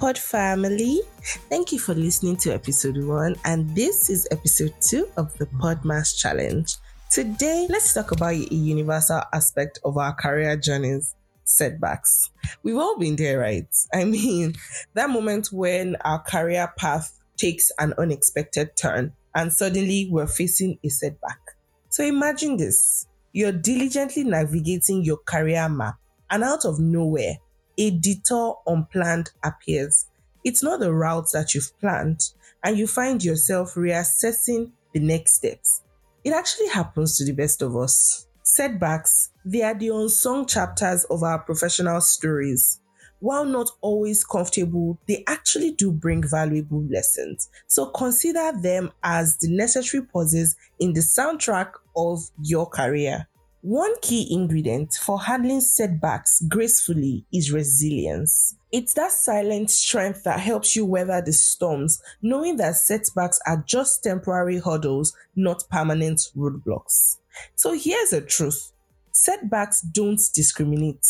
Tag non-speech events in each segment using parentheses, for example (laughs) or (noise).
Pod family. Thank you for listening to episode one, and this is episode two of the Podmas Challenge. Today, let's talk about a universal aspect of our career journeys setbacks. We've all been there, right? (laughs) I mean, that moment when our career path takes an unexpected turn and suddenly we're facing a setback. So imagine this you're diligently navigating your career map, and out of nowhere, a detour unplanned appears. It's not the route that you've planned, and you find yourself reassessing the next steps. It actually happens to the best of us. Setbacks, they are the unsung chapters of our professional stories. While not always comfortable, they actually do bring valuable lessons. So consider them as the necessary pauses in the soundtrack of your career. One key ingredient for handling setbacks gracefully is resilience. It's that silent strength that helps you weather the storms, knowing that setbacks are just temporary hurdles, not permanent roadblocks. So here's the truth setbacks don't discriminate,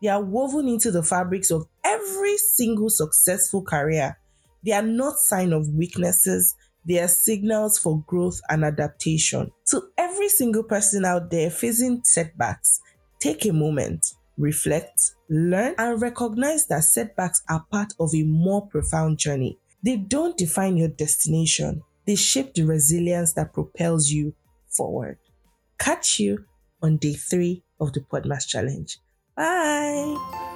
they are woven into the fabrics of every single successful career. They are not sign of weaknesses, they are signals for growth and adaptation. To every single person out there facing setbacks, take a moment, reflect, learn, and recognize that setbacks are part of a more profound journey. They don't define your destination, they shape the resilience that propels you forward. Catch you on day three of the Podmas Challenge. Bye.